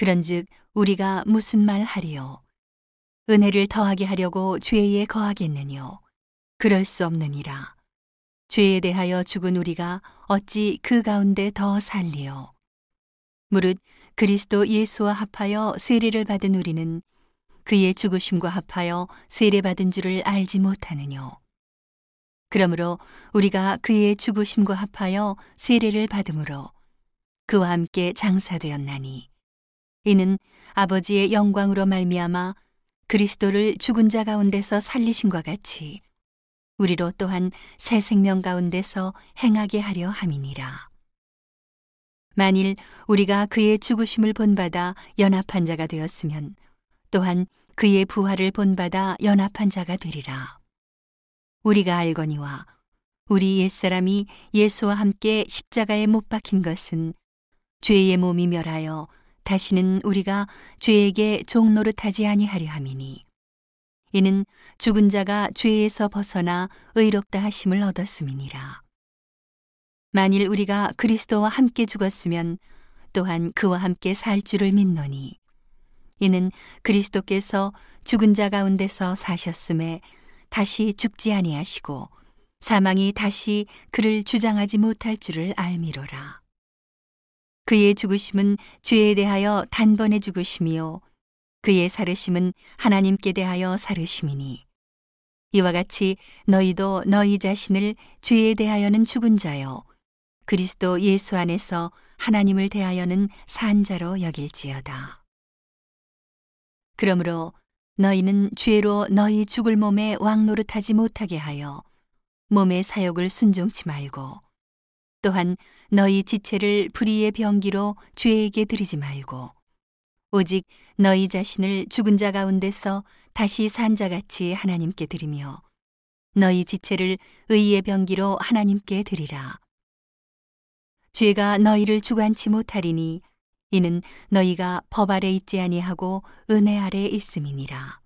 그런즉 우리가 무슨 말 하리요? 은혜를 더하게 하려고 죄에 거하겠느뇨? 그럴 수 없느니라. 죄에 대하여 죽은 우리가 어찌 그 가운데 더 살리요? 무릇 그리스도 예수와 합하여 세례를 받은 우리는 그의 죽으심과 합하여 세례받은 줄을 알지 못하느뇨? 그러므로 우리가 그의 죽으심과 합하여 세례를 받음으로 그와 함께 장사되었나니 이는 아버지의 영광으로 말미암아 그리스도를 죽은 자 가운데서 살리심과 같이 우리로 또한 새 생명 가운데서 행하게 하려 함이니라. 만일 우리가 그의 죽으심을 본받아 연합한 자가 되었으면 또한 그의 부활을 본받아 연합한 자가 되리라. 우리가 알거니와 우리 옛사람이 예수와 함께 십자가에 못 박힌 것은 죄의 몸이 멸하여 다시는 우리가 죄에게 종노릇하지 아니하려 함이니 이는 죽은 자가 죄에서 벗어나 의롭다 하심을 얻었음이니라 만일 우리가 그리스도와 함께 죽었으면 또한 그와 함께 살 줄을 믿노니 이는 그리스도께서 죽은 자 가운데서 사셨음에 다시 죽지 아니하시고 사망이 다시 그를 주장하지 못할 줄을 알미로라. 그의 죽으심은 죄에 대하여 단번에 죽으심이요. 그의 살으심은 하나님께 대하여 살으심이니. 이와 같이 너희도 너희 자신을 죄에 대하여는 죽은 자요. 그리스도 예수 안에서 하나님을 대하여는 산 자로 여길지어다. 그러므로 너희는 죄로 너희 죽을 몸에 왕노릇하지 못하게 하여 몸의 사욕을 순종치 말고 또한 너희 지체를 불의의 병기로 죄에게 드리지 말고 오직 너희 자신을 죽은 자 가운데서 다시 산 자같이 하나님께 드리며 너희 지체를 의의 병기로 하나님께 드리라. 죄가 너희를 주관치 못하리니 이는 너희가 법 아래 있지 아니하고 은혜 아래 있음이니라.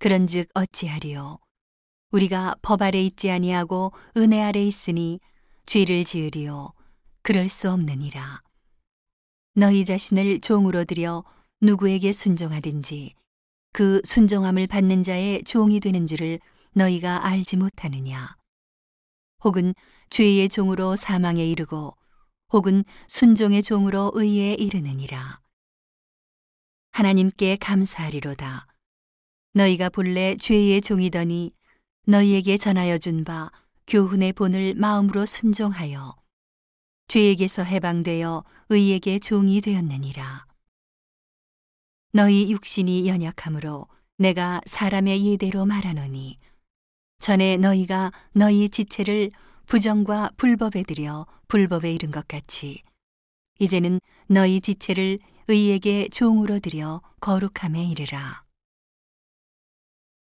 그런즉 어찌하리요? 우리가 법 아래 있지 아니하고 은혜 아래 있으니 죄를 지으리요. 그럴 수 없느니라. 너희 자신을 종으로 들여 누구에게 순종하든지 그 순종함을 받는 자의 종이 되는 줄을 너희가 알지 못하느냐. 혹은 죄의 종으로 사망에 이르고 혹은 순종의 종으로 의에 이르느니라. 하나님께 감사하리로다. 너희가 본래 죄의 종이더니 너희에게 전하여 준 바 교훈의 본을 마음으로 순종하여 죄에게서 해방되어 의에게 종이 되었느니라. 너희 육신이 연약함으로 내가 사람의 예대로 말하노니 전에 너희가 너희 지체를 부정과 불법에 들여 불법에 이른 것 같이 이제는 너희 지체를 의에게 종으로 들여 거룩함에 이르라.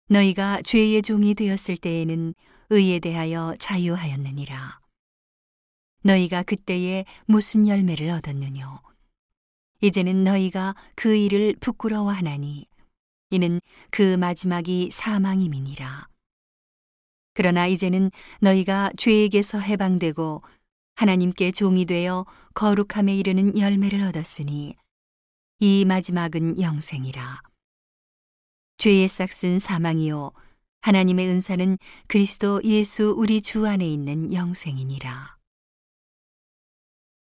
너희가 죄의 종이 되었을 때에는 의에 대하여 자유하였느니라. 너희가 그때에 무슨 열매를 얻었느뇨? 이제는 너희가 그 일을 부끄러워하나니 이는 그 마지막이 사망임이니라. 그러나 이제는 너희가 죄에게서 해방되고 하나님께 종이 되어 거룩함에 이르는 열매를 얻었으니 이 마지막은 영생이라. 죄의 싹슨 사망이요 하나님의 은사는 그리스도 예수 우리 주 안에 있는 영생이니라.